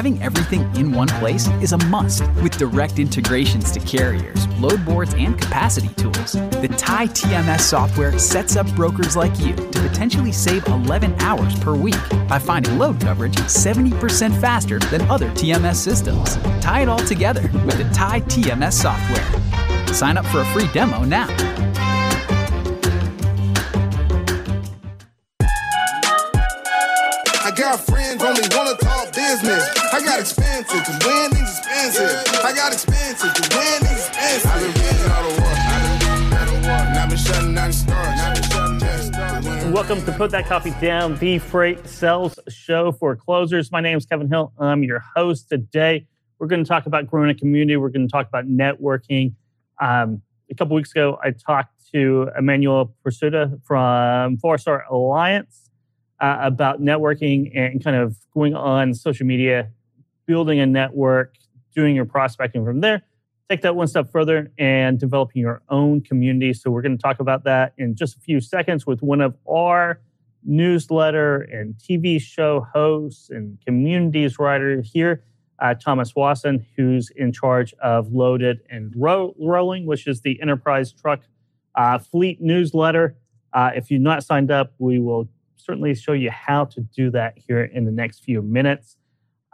Having everything in one place is a must with direct integrations to carriers, load boards, and capacity tools. The Tai TMS software sets up brokers like you to potentially save 11 hours per week by finding load coverage 70% faster than other TMS systems. Tie it all together with the Tai TMS software. Sign up for a free demo now. I got friends only wanna talk business. I got expensive, cause winning's expensive. I got expensive, cause winning's expensive. I've been winning all the war. I've been winning all the war. I've been shutting down the stars. I've been shutting down the stars. Welcome to Put That Coffee Down, the freight sales show for closers. My name is Kevin Hill. I'm your host today. We're going to talk about growing a community. We're going to talk about networking. Um, a couple weeks ago, I talked to Emmanuel Pursuta from Four Star Alliance uh, about networking and kind of going on social media, building a network, doing your prospecting from there. Take that one step further and developing your own community. So, we're going to talk about that in just a few seconds with one of our newsletter and TV show hosts and communities writer here, uh, Thomas Wasson, who's in charge of Loaded and Ro- Rolling, which is the enterprise truck uh, fleet newsletter. Uh, if you're not signed up, we will certainly show you how to do that here in the next few minutes.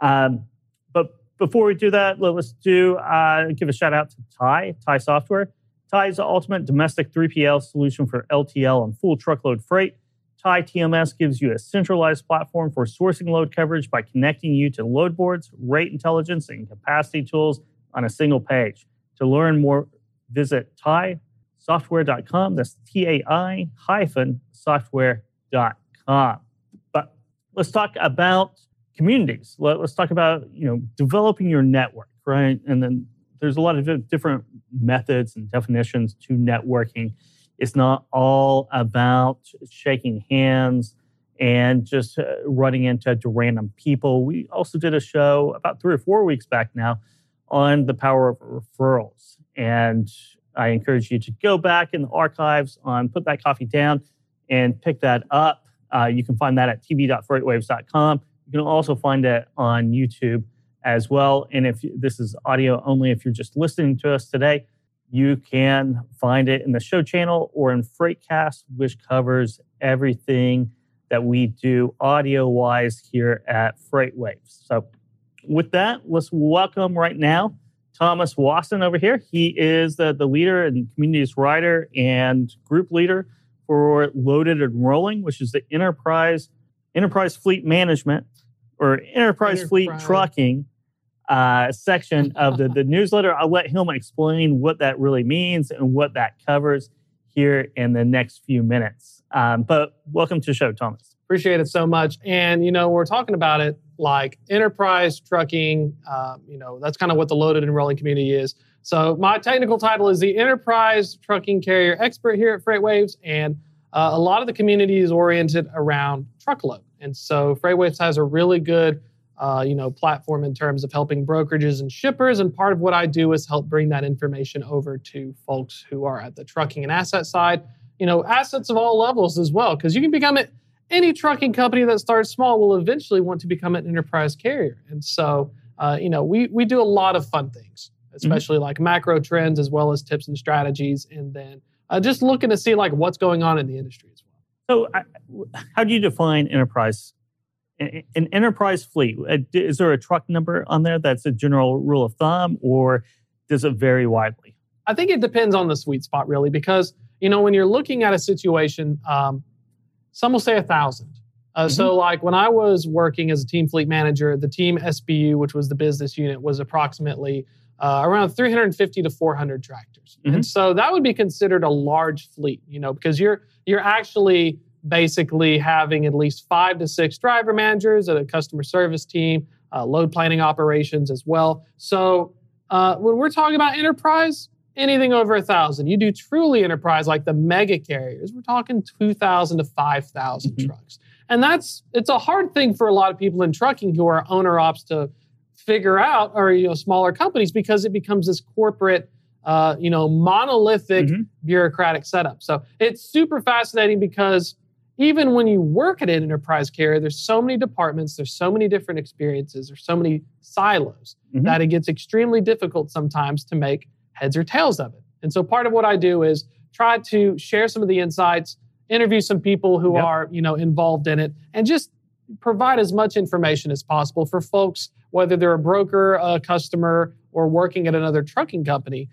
Um, but before we do that, let's do uh, give a shout out to Tai, Tai Software. Tai is the ultimate domestic 3PL solution for LTL and full truckload freight. Tai TMS gives you a centralized platform for sourcing load coverage by connecting you to load boards, rate intelligence, and capacity tools on a single page. To learn more, visit tiesoftware.com. That's T A I hyphen software.com. But let's talk about communities. Let, us talk about you know developing your network, right? And then there's a lot of different methods and definitions to networking. It's not all about shaking hands and just uh, running into random people. We also did a show about three or four weeks back now on the power of referrals. And I encourage you to go back in the archives on Put That Coffee Down and pick that up. Uh, you can find that at tv.freightwaves.com. You can also find it on YouTube as well. And if this is audio only, if you're just listening to us today, you can find it in the show channel or in Freightcast, which covers everything that we do audio wise here at FreightWaves. So, with that, let's welcome right now Thomas Wasson over here. He is the, the leader and communities writer and group leader for loaded and rolling, which is the enterprise enterprise fleet management or enterprise, enterprise. fleet trucking uh, section of the, the newsletter. I'll let him explain what that really means and what that covers here in the next few minutes. Um, but welcome to the show, Thomas. Appreciate it so much. And, you know, we're talking about it like enterprise trucking, um, you know, that's kind of what the loaded and rolling community is. So my technical title is the Enterprise Trucking Carrier Expert here at FreightWaves, and uh, a lot of the community is oriented around truckload. And so FreightWaves has a really good, uh, you know, platform in terms of helping brokerages and shippers. And part of what I do is help bring that information over to folks who are at the trucking and asset side. You know, assets of all levels as well, because you can become it. Any trucking company that starts small will eventually want to become an enterprise carrier. And so, uh, you know, we we do a lot of fun things. Mm-hmm. especially mm-hmm. like macro trends as well as tips and strategies, and then uh, just looking to see like what's going on in the industry So, how do you define enterprise? An enterprise fleet uh, is there a truck number on there that's a general rule of thumb, or does it vary widely? I think it depends on the sweet spot, really, because you know when you're looking at a situation, um, some will say a thousand. Uh, mm-hmm. So, like when I was working as a team fleet manager, the team SBU, which was the business unit, was approximately uh, around 350 to 400 tractors. Mm-hmm. And so that would be considered a large fleet, you know, because you're you're actually basically having at least five to six driver managers at a customer service team, uh, load planning operations as well. So uh, when we're talking about enterprise, anything over a thousand. You do truly enterprise like the mega carriers. We're talking 2,000 to 5,000 mm-hmm. trucks. And that's it's a hard thing for a lot of people in trucking who are owner ops to figure out or you know smaller companies because it becomes this corporate uh, you know monolithic mm-hmm. bureaucratic setup so it's super fascinating because even when you work at an enterprise carrier, there's so many departments, there's so many different experiences, there's so many silos Mhm. that it gets extremely difficult sometimes to make heads or tails of it. And so part of what I do is try to share some of the insights, interview some people who Yep. are, you know, involved in it, and just provide as much information as possible for folks, whether they're a broker, a customer, or working at another trucking company,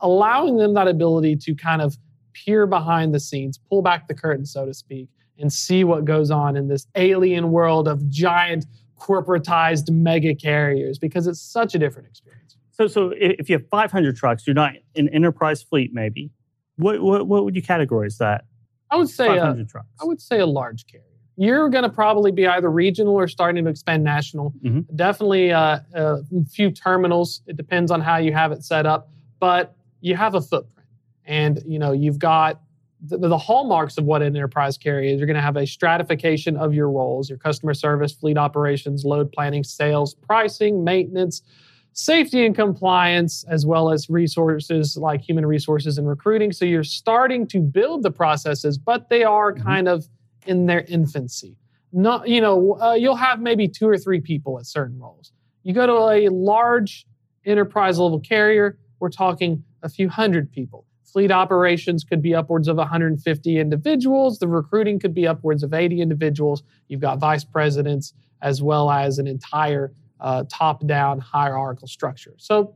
allowing them that ability to kind of peer behind the scenes, pull back the curtain, so to speak, and see what goes on in this alien world of giant corporatized mega carriers because it's such a different experience. So, so if you have 500 trucks, you're not an enterprise fleet, maybe. What, what, what would you categorize that? I would say a, 500 trucks. I would say a large carrier. You're going to probably be either regional or starting to expand national. Mhm. Definitely uh, a few terminals. It depends on how you have it set up, but you have a footprint, and you know you've got the, the hallmarks of what an enterprise carrier is. You're going to have a stratification of your roles: your customer service, fleet operations, load planning, sales, pricing, maintenance. Safety and compliance, as well as resources like human resources and recruiting. So you're starting to build the processes, but they are Mhm. kind of in their infancy. Not, you know, uh, you'll have maybe two or three people at certain roles. You go to a large enterprise level carrier, we're talking a few hundred people. Fleet operations could be upwards of 150 individuals. The recruiting could be upwards of 80 individuals. You've got vice presidents as well as an entire uh, top down hierarchical structure. So,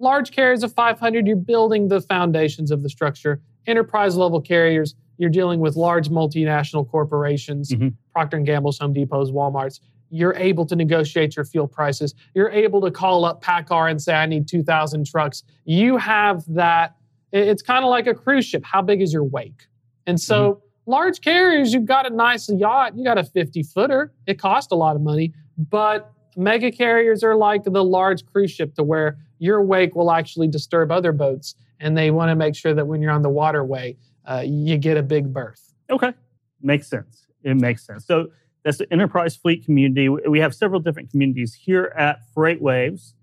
large carriers of 500, you're building the foundations of the structure. Enterprise level carriers, you're dealing with large multinational corporations, Mhm. Procter and Gamble's, Home Depot's, Walmart's. You're able to negotiate your fuel prices. You're able to call up PACCAR and say, "I need 2,000 trucks." You have that. It's kind of like a cruise ship. How big is your wake? And so, large carriers, you've got a nice yacht. You got a 50 footer. It costs a lot of money, but mega carriers are like the large cruise ship to where your wake will actually disturb other boats, and they want to make sure that when you're on the waterway, uh, you get a big berth. Okay, makes sense. It makes sense. So that's the enterprise fleet community. We have several different communities here at FreightWaves.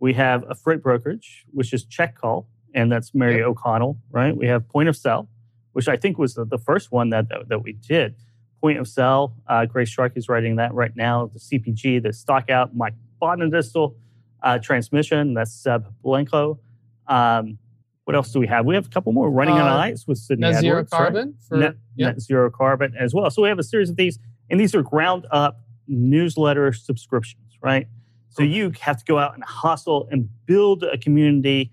We have a freight brokerage, which is Check Call, and that's Mary O'Connell, right? We have Point of Sale, which I think was the, the first one that, that that we did. Point of Sale, uh, Grace Sharkey is writing that right now. The CPG, the Stockout, Mike Baudendistel, uh, Transmission, that's Seb Blanco. Um, what else do we have? We have a couple more running on Uh, ice with Sydney Net zero Edwards, right? carbon for net, yeah. net zero carbon as well. So we have a series of these, and these are ground up newsletter subscriptions, right? So you have to go out and hustle and build a community,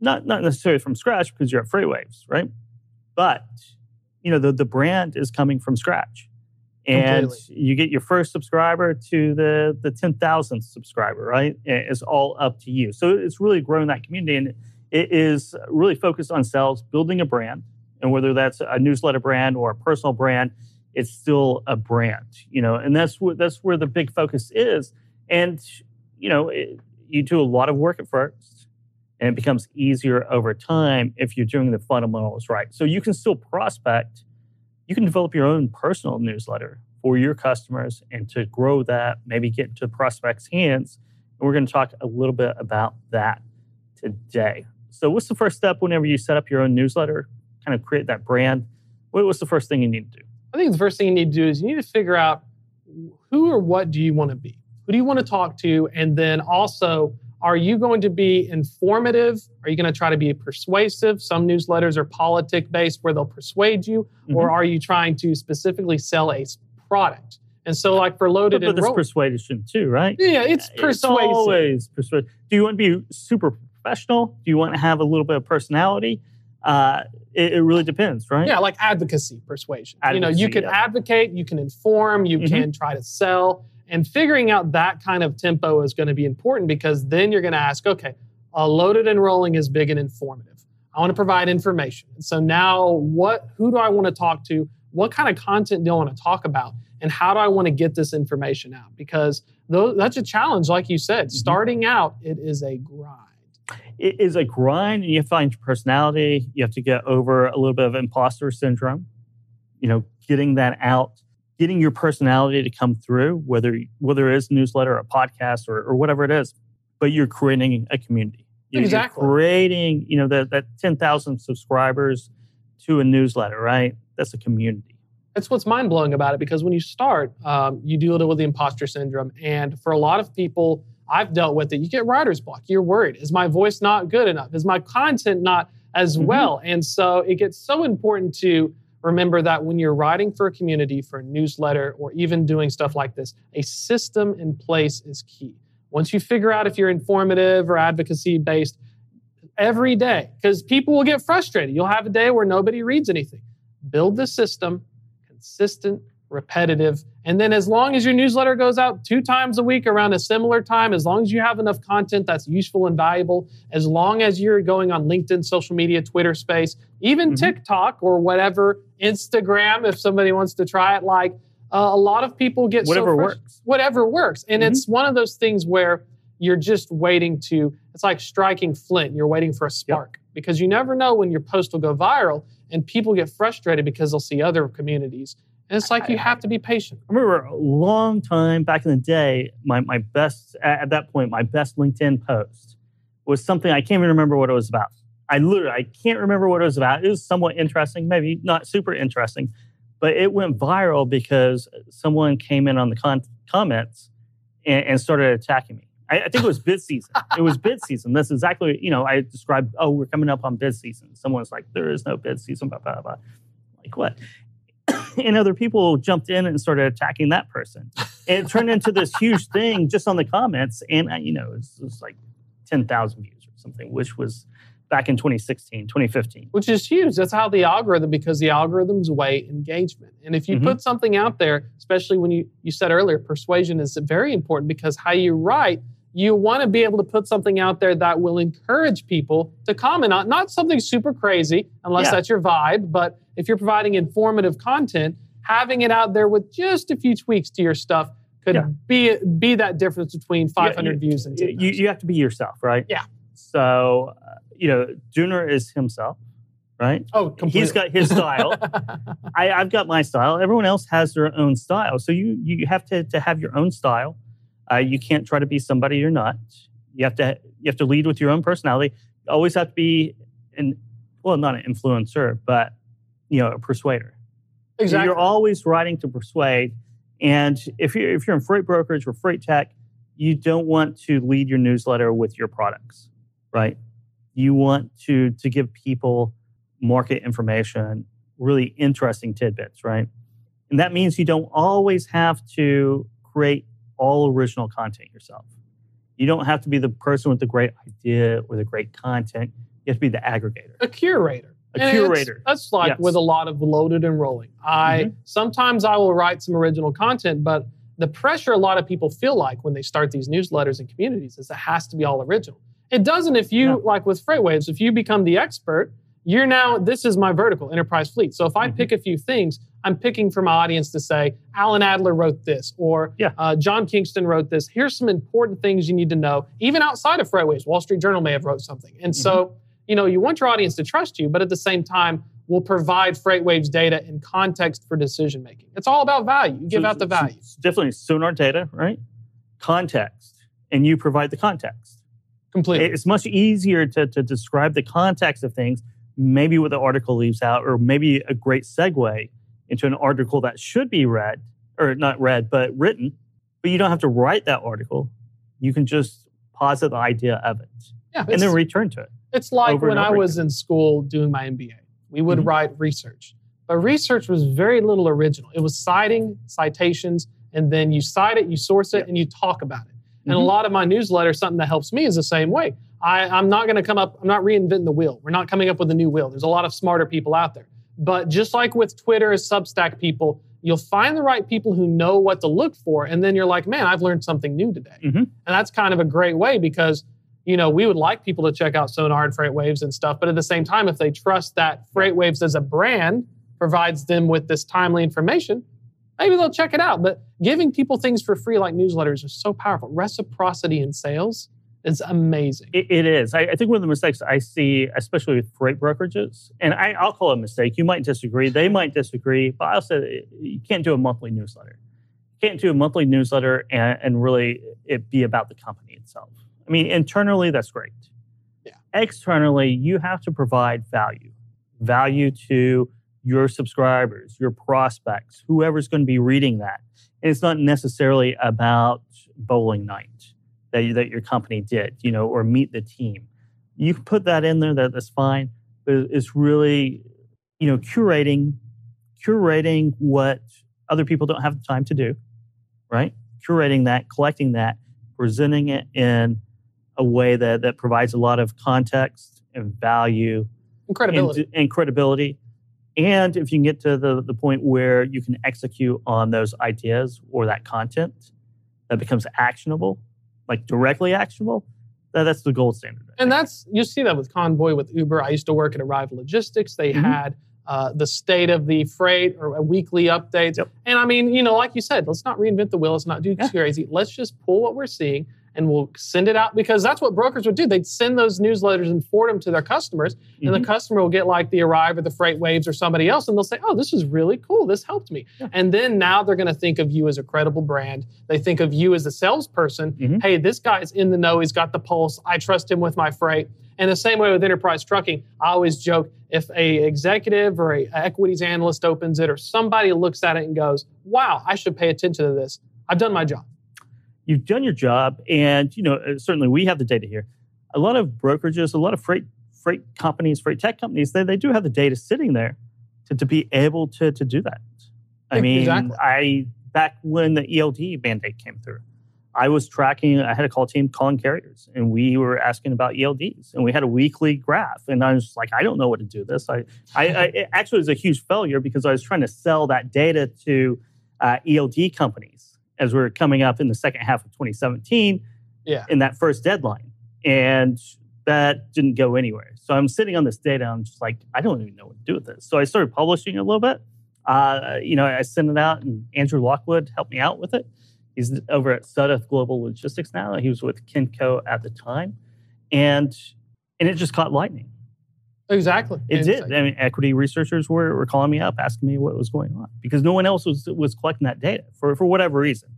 not not necessarily from scratch because you're at Freightwaves, right? But you know the the brand is coming from scratch, and Completely. you get your first subscriber to the the ten thousandth subscriber, right? It's all up to you. So it's really growing that community, and it is really focused on sales, building a brand, and whether that's a newsletter brand or a personal brand, it's still a brand, you know, and that's what that's where the big focus is. And you know, it, you do a lot of work at first, and it becomes easier over time if you're doing the fundamentals right. So you can still prospect, you can develop your own personal newsletter for your customers, and to grow that, maybe get into prospects' hands. And we're going to talk a little bit about that today. So, what's the first step whenever you set up your own newsletter? Kind of create that brand. What- What's the first thing you need to do? I think the first thing you need to do is you need to figure out who or what do you want to be? Who do you want to talk to? And then also, are you going to be informative? Are you going to try to be persuasive? Some newsletters are politic based where they'll persuade you, mm-hmm. or are you trying to specifically sell a product? And so, like for But, loaded but and there's roll, persuasion too, right? yeah, it's persuasive. always persuasive. Do you want to be super professional? Do you want to have a little bit of personality? Uh, it, it really depends, right? Yeah, like advocacy persuasion. you know, you can yeah. advocate, you can inform, you Mhm. can try to sell, and figuring out that kind of tempo is going to be important because then you're going to ask, okay, uh, loaded and rolling is big and informative. I want to provide information. So now, what? Who do I want to talk to? What kind of content do I want to talk about? And how do I want to get this information out? Because those, that's a challenge, like you said. Mhm. Starting out, it is a grind. It is a grind and you have to find your personality. You have to get over a little bit of imposter syndrome. You know getting that out getting your personality to come through whether whether it is newsletter or a podcast or, or whatever it is. But you're creating a community. You're- Exactly. you're creating you know that, that 10000 subscribers to a newsletter right? That's a community. That's what's mind blowing about it because when you start, um, you deal with the imposter syndrome. And for a lot of people, I've dealt with it. You get writer's block. You're worried. Is my voice not good enough? Is my content not as Mhm. well? And so it gets so important to remember that when you're writing for a community, for a newsletter, or even doing stuff like this, a system in place is key. Once you figure out if you're informative or advocacy based, every day, because people will get frustrated. You'll have a day where nobody reads anything. Build the system, consistent, repetitive. And then, as long as your newsletter goes out two times a week around a similar time, as long as you have enough content that's useful and valuable, as long as you're going on LinkedIn, social media, Twitter space, even Mhm. TikTok or whatever, Instagram, if somebody wants to try it, like uh, a lot of people get so Whatever frus- works. Whatever works. And Mhm. it's one of those things where you're just waiting to, it's like striking flint. You're waiting for a spark because you never know when your post will go viral and people get frustrated because they'll see other communities. And it's like you have to be patient. I remember a long time back in the day, my, my best, at at that point, my best LinkedIn post was something I can't even remember what it was about. I literally, I can't remember what it was about. It was somewhat interesting, maybe not super interesting, but it went viral because someone came in on the con- comments and, and started attacking me. I, I think it was bid season. It was bid season. That's exactly, you know, I described, oh, we're coming up on bid season. Someone's like, there is no bid season, blah, blah, blah. Like, what? And other people jumped in and started attacking that person. And it turned into this huge thing just on the comments. And, uh, you know, it was, it was like 10,000 views or something, which was back in 2016, 2015. which is huge. That's how the algorithm, because the algorithms weigh engagement. And if you Mhm. put something out there, especially when you, you said earlier, persuasion is very important because how you write, you want to be able to put something out there that will encourage people to comment on, not something super crazy, unless Yeah. that's your vibe, but if you're providing informative content, having it out there with just a few tweaks to your stuff could Yeah. be be that difference between 500 you- views and You, you have to be yourself, right? Yeah. So, uh, you know, Dooner is himself, right? oh, completely. He's got his style. I, I've got my style. Everyone else has their own style. So you you have to, to have your own style. Uh, you can't try to be somebody you're not. You have to you have to lead with your own personality. You always have to be an well, not an influencer, but you know, a persuader. exactly. You're always writing to persuade. And if you're if you're in freight brokerage or freight tech, you don't want to lead your newsletter with your products, right? You want to to give people market information, really interesting tidbits, right? And that means you don't always have to create all original content yourself. You don't have to be the person with the great idea or the great content. You have to be the aggregator, a curator. A And curator. That's like Yes. with a lot of loaded and rolling. I Mhm. sometimes I will write some original content, but the pressure a lot of people feel like when they start these newsletters and communities is it has to be all original. It doesn't if you like with FreightWaves, if you become the expert, you're now this is my vertical enterprise fleet. So if I Mhm. pick a few things, I'm picking for my audience to say Alan Adler wrote this or Yeah. uh, John Kingston wrote this. Here's some important things you need to know, even outside of FreightWaves. Wall Street Journal may have wrote something, and so you know you want your audience to trust you, but at the same time we'll provide FreightWaves data and context for decision making. It's all about value. You give So out the value. it's definitely Sonar data, right? Context, and you provide the context. Completely. It's much easier to, to describe the context of things, maybe what the article leaves out, or maybe a great segue into an article that should be read, or not read, but written. But you don't have to write that article. You can just posit the idea of it yeah, and then return to it. It's like when I was again. in school doing my MBA. We would Mhm. write research, but research was very little original. It was citing, citations, and then you cite it, you source it, Yeah. and you talk about it. And a Mhm. lot of my newsletter, something that helps me is the same way. I, I'm not going to come up, I'm not reinventing the wheel. We're not coming up with a new wheel. There's a lot of smarter people out there. But just like with Twitter, Substack people, you'll find the right people who know what to look for. And then you're like, man, I've learned something new today. Mhm. And that's kind of a great way because, you know, we would like people to check out Sonar and FreightWaves and stuff. But at the same time, if they trust that FreightWaves as a brand provides them with this timely information, maybe they'll check it out. But giving people things for free like newsletters is so powerful. Reciprocity in sales is amazing. It, it is. I, I think one of the mistakes I see, especially with freight brokerages, and I, I'll call it a mistake. You might disagree. They might disagree. But I'll say you can't do a monthly newsletter. You can't do a monthly newsletter and, and really it be about the company itself. I mean, internally, that's great. Yeah. Externally, you have to provide value, value to your subscribers, your prospects, whoever's going to be reading that. And it's not necessarily about bowling night that, you, that your company did, you know, or meet the team. You can put that in there, that, that's fine. But it's really, you know, curating, curating what other people don't have the time to do, right? Curating that, collecting that, presenting it in a way that, that provides a lot of context and value And credibility. and, and credibility. And if you can get to the, the point where you can execute on those ideas or that content that becomes actionable, like directly actionable, that, that's the gold standard. And that's you see that with Convoy with Uber. I used to work at arrive Logistics. They Mhm. had uh, the state of the freight or a weekly updates. Yep. And I mean, you know, like you said, let's not reinvent the wheel. Let's not do Yeah. crazy. Let's just pull what we're seeing and we'll send it out because that's what brokers would do. They'd send those newsletters and forward them to their customers, and the Mhm. customer will get like the Arrive or the FreightWaves or somebody else, and they'll say, "Oh, this is really cool. This helped me." Yeah. And then now they're going to think of you as a credible brand. They think of you as a salesperson. Mhm. Hey, this guy's in the know. He's got the pulse. I trust him with my freight. And the same way with enterprise trucking, I always joke if a executive or a equities analyst opens it or somebody looks at it and goes, "Wow, I should pay attention to this." I've done my job. You've done your job and you know uh, certainly we have the data here. A lot of brokerages a lot of freight freight companies freight tech companies they, they do have the data sitting there to, to be able to, to do that. I mean exactly. i back when the eld mandate came through i was tracking i had a call team calling carriers and we were asking about elds and we had a weekly graph and i was like i don't know what to do this. I, I, I it actually was a huge failure because i was trying to sell that data to uh, eld companies as we are coming up in the second half of 2017 Yeah. in that first deadline. And that didn't go anywhere. So I'm sitting on this data. I'm just like, I don't even know what to do with this. So I started publishing a little bit. Uh, you know, I sent it out, and Andrew Lockwood helped me out with it. He's over at Sudeth Global Logistics now. He was with Kinco at the time, and and it just caught lightning. Exactly. It did. I mean, equity researchers were, were calling me up, asking me what was going on because no one else was was collecting that data for, for whatever reason.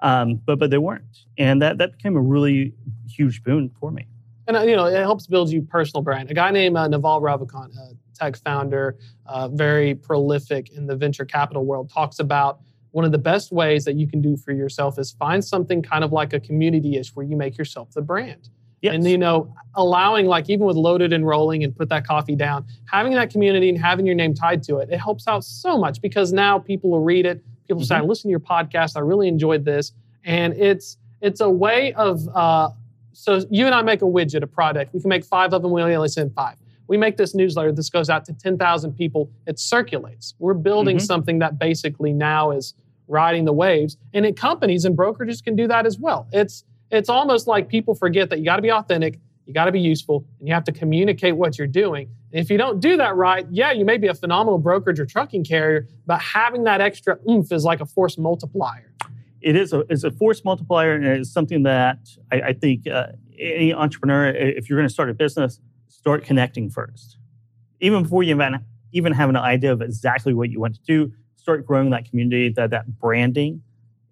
Um, but but they weren't, and that that became a really huge boon for me. And uh, you know, it helps build you personal brand. A guy named uh, Naval Ravikant, a tech founder, uh, very prolific in the venture capital world, talks about one of the best ways that you can do for yourself is find something kind of like a community-ish where you make yourself the brand. Yes. And you know, allowing like even with loaded and rolling and put that coffee down, having that community and having your name tied to it, it helps out so much because now people will read it. People say, "I listen to your podcast. I really enjoyed this," and it's it's a way of uh, so you and I make a widget, a product. We can make five of them. We only send five. We make this newsletter. This goes out to ten thousand people. It circulates. We're building Mhm. something that basically now is riding the waves, and it, companies and brokerages can do that as well. It's it's almost like people forget that you got to be authentic, you got to be useful, and you have to communicate what you're doing. And if you don't do that right, yeah, you may be a phenomenal brokerage or trucking carrier, but having that extra oomph is like a force multiplier. It is a it's a force multiplier, and it's something that I, I think uh, any entrepreneur, if you're going to start a business, start connecting first, even before you even have an idea of exactly what you want to do. Start growing that community, that that branding,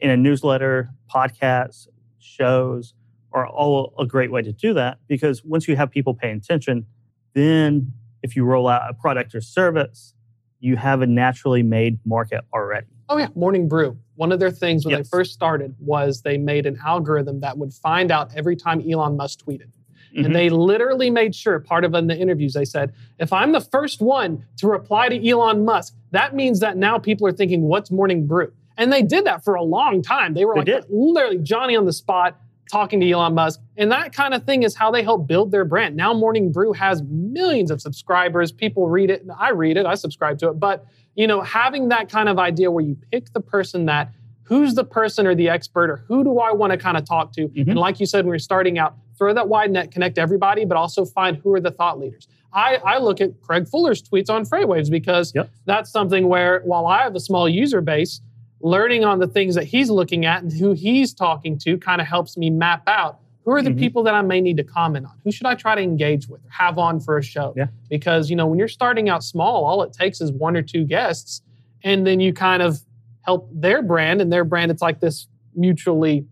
in a newsletter, podcasts, shows are all a great way to do that because once you have people paying attention, then if you roll out a product or service, you have a naturally made market already. Oh yeah, Morning Brew. One of their things when Yes. they first started was they made an algorithm that would find out every time Elon Musk tweeted. Mhm. And they literally made sure, part of in the interviews, they said, if I'm the first one to reply to Elon Musk, that means that now people are thinking, what's Morning Brew? And they did that for a long time. They were They like did. literally Johnny on the spot talking to Elon Musk. And that kind of thing is how they help build their brand. Now Morning Brew has millions of subscribers. People read it. I read it. I subscribe to it. But, you know, having that kind of idea where you pick the person that who's the person or the expert or who do I want to kind of talk to? Mhm. And like you said, when you're starting out, throw that wide net, connect everybody, but also find who are the thought leaders. I, I look at Craig Fuller's tweets on Freightwaves because Yep. that's something where while I have a small user base, learning on the things that he's looking at and who he's talking to kind of helps me map out who are the Mhm. people that I may need to comment on? Who should I try to engage with or have on for a show? Yeah. Because, you know, when you're starting out small, all it takes is one or two guests and then you kind of help their brand and their brand it's like this mutually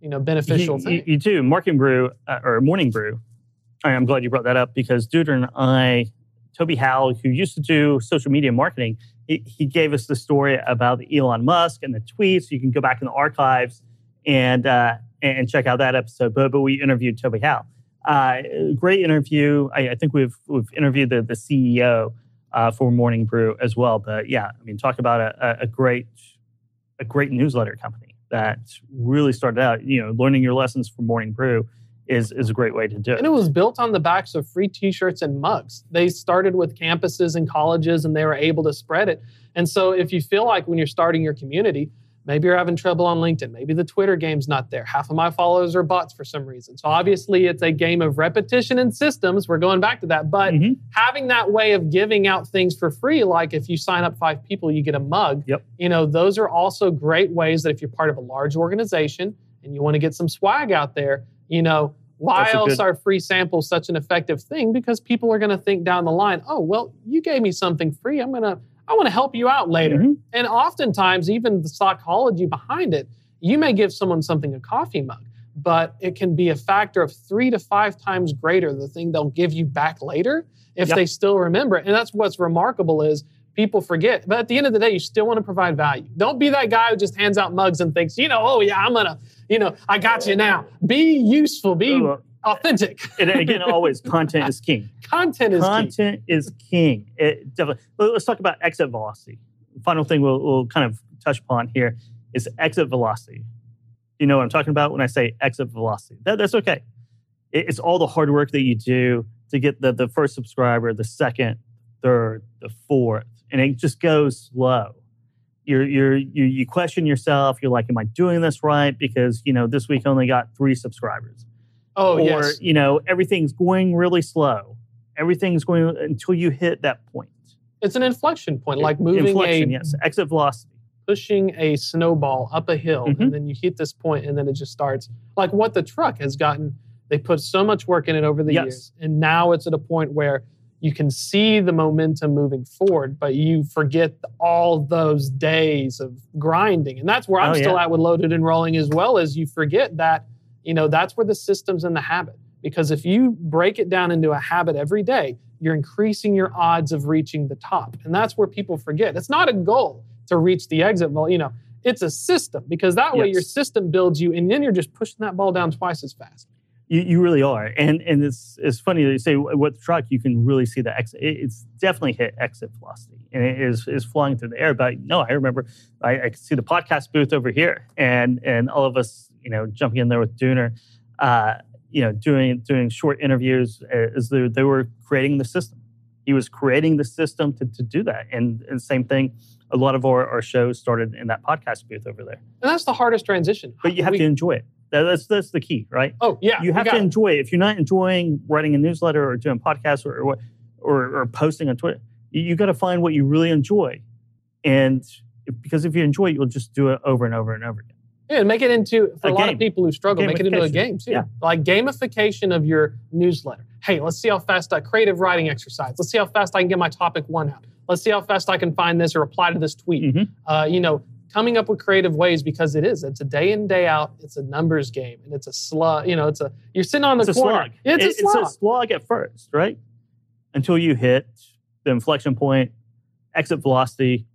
you know beneficial you, thing you, you do. Morning Brew uh, or Morning Brew. I- I'm glad you brought that up because Dooner and I Toby Howell, who used to do social media marketing, he, he gave us the story about Elon Musk and the tweets. You can go back in the archives and uh, and check out that episode. But, but we interviewed Toby Howell. Uh, great interview. I, I, think we've we've interviewed the, the CEO uh, for Morning Brew as well. But yeah, I mean, talk about a, a great a great newsletter company that really started out. You know, learning your lessons from Morning Brew is is a great way to do it. And it was built on the backs of free T-shirts and mugs. They started with campuses and colleges, and they were able to spread it. And so, if you feel like when you're starting your community, maybe you're having trouble on LinkedIn, maybe the Twitter game's not there. Half of my followers are bots for some reason. So obviously, it's a game of repetition and systems. We're going back to that, but mm-hmm. having that way of giving out things for free, like if you sign up five people, you get a mug. Yep. You know, those are also great ways that if you're part of a large organization and you want to get some swag out there, you know, why else good... are free samples such an effective thing? Because people are going to think down the line, oh, well, you gave me something free. I'm going to, I want to help you out later. Mm-hmm. And oftentimes, even the psychology behind it, you may give someone something a coffee mug, but it can be a factor of three to five times greater the thing they'll give you back later if yep. they still remember it. And that's what's remarkable is people forget. But at the end of the day, you still want to provide value. Don't be that guy who just hands out mugs and thinks, you know, oh yeah, I'm gonna, you know, I got you now. Be useful. Be authentic. and again, always content is king. Content is king. content king. is king. It definitely. Let's talk about exit velocity. Final thing we'll, we'll kind of touch upon here is exit velocity. You know what I'm talking about when I say exit velocity. That, that's okay. It, it's all the hard work that you do to get the, the first subscriber, the second, third, the fourth, and it just goes slow. You're, you're, you, you question yourself. You're like, am I doing this right? Because, you know, this week only got three subscribers. Oh, or, yes. you know, everything's going really slow. Everything's going until you hit that point. It's an inflection point, like moving inflection, a yes, exit velocity. Pushing a snowball up a hill, mm-hmm. and then you hit this point, and then it just starts. Like what the truck has gotten, they put so much work in it over the yes. years, and now it's at a point where you can see the momentum moving forward, but you forget all those days of grinding. And that's where I'm oh, still yeah. at with loaded and rolling as well as you forget that, you know, that's where the system's in the habit. Because if you break it down into a habit every day, you're increasing your odds of reaching the top. And that's where people forget. It's not a goal to reach the exit. Well, you know, it's a system because that way yes. your system builds you and then you're just pushing that ball down twice as fast. You, you really are, and and it's it's funny that you say with the truck you can really see the exit. It's definitely hit exit velocity, and it is is flying through the air. But no, I remember I, I could see the podcast booth over here, and and all of us, you know, jumping in there with Dooner, uh, you know, doing doing short interviews as they, they were creating the system. He was creating the system to, to do that, and, and same thing a lot of our, our shows started in that podcast booth over there. And that's the hardest transition. But you have we, to enjoy it. That's that's the key, right? Oh yeah, you have to enjoy it. If you're not enjoying writing a newsletter or doing podcasts or or, or, or posting on Twitter, you, you got to find what you really enjoy, and because if you enjoy it, you'll just do it over and over and over again. Yeah, and make it into for a, a lot of people who struggle, make it into a game too. Yeah. Like gamification of your newsletter. Hey, let's see how fast I creative writing exercise. Let's see how fast I can get my topic one out. Let's see how fast I can find this or reply to this tweet. Mm-hmm. Uh, you know, coming up with creative ways because it is. It's a day in day out. It's a numbers game, and it's a slug. You know, it's a you're sitting on the it's corner. A slug. It's, it, a slug. it's a slog at first, right? Until you hit the inflection point, exit velocity,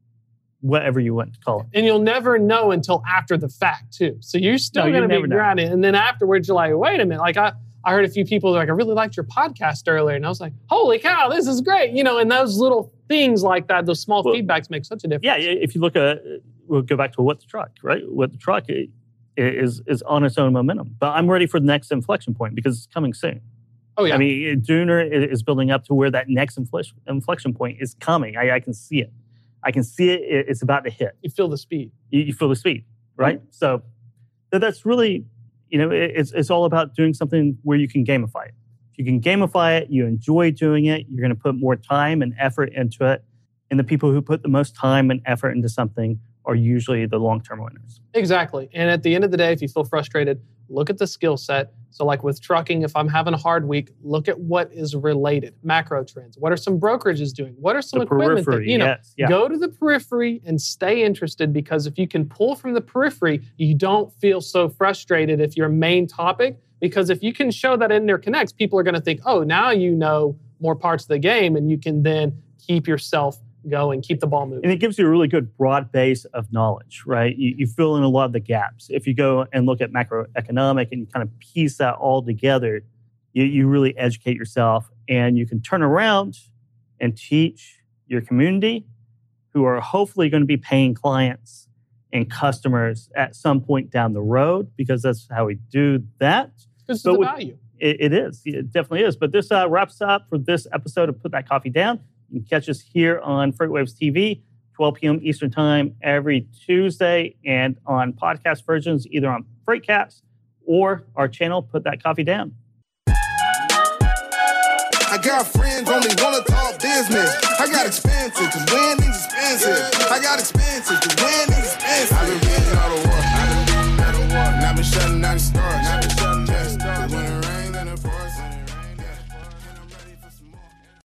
whatever you want to call it. And you'll never know until after the fact, too. So you're still no, going to be grinding, and then afterwards you're like, wait a minute, like I. I heard a few people like, I really liked your podcast earlier. And I was like, holy cow, this is great. You know, and those little things like that, those small well, feedbacks make such a difference. Yeah, if you look at we'll go back to what the truck, right? What the truck is is on its own momentum. But I'm ready for the next inflection point because it's coming soon. Oh yeah. I mean, Dooner is building up to where that next inflection inflection point is coming. I, I can see it. I can see it. It's about to hit. You feel the speed. You, you feel the speed, right? Mm-hmm. So that's really, you know, it's it's all about doing something where you can gamify it. If you can gamify it, you enjoy doing it. You're going to put more time and effort into it. And the people who put the most time and effort into something are usually the long term winners. Exactly. And at the end of the day, if you feel frustrated, look at the skill set. So, like with trucking, if I'm having a hard week, look at what is related macro trends. What are some brokerages doing? What are some the equipment that, you know, yes, yeah. go to the periphery and stay interested because if you can pull from the periphery, you don't feel so frustrated if your main topic. Because if you can show that interconnects, people are going to think, oh, now you know more parts of the game, and you can then keep yourself going, keep the ball moving. And it gives you a really good broad base of knowledge, right? You, you fill in a lot of the gaps. If you go and look at macroeconomic and you kind of piece that all together, you, you really educate yourself and you can turn around and teach your community who are hopefully going to be paying clients and customers at some point down the road because that's how we do that. This is the value. It, it is. It definitely is. But this uh, wraps up for this episode of Put That Coffee Down. You can catch us here on FreightWaves TV, 12 p.m. Eastern Time every Tuesday, and on podcast versions either on Freightcast or our channel, Put That Coffee Down. I got friends only wanna talk business. I got expensive, cause winning's expensive. I got expensive, cause winning's expensive. I've been winning all the war. I've been, I've been shutting down the stars.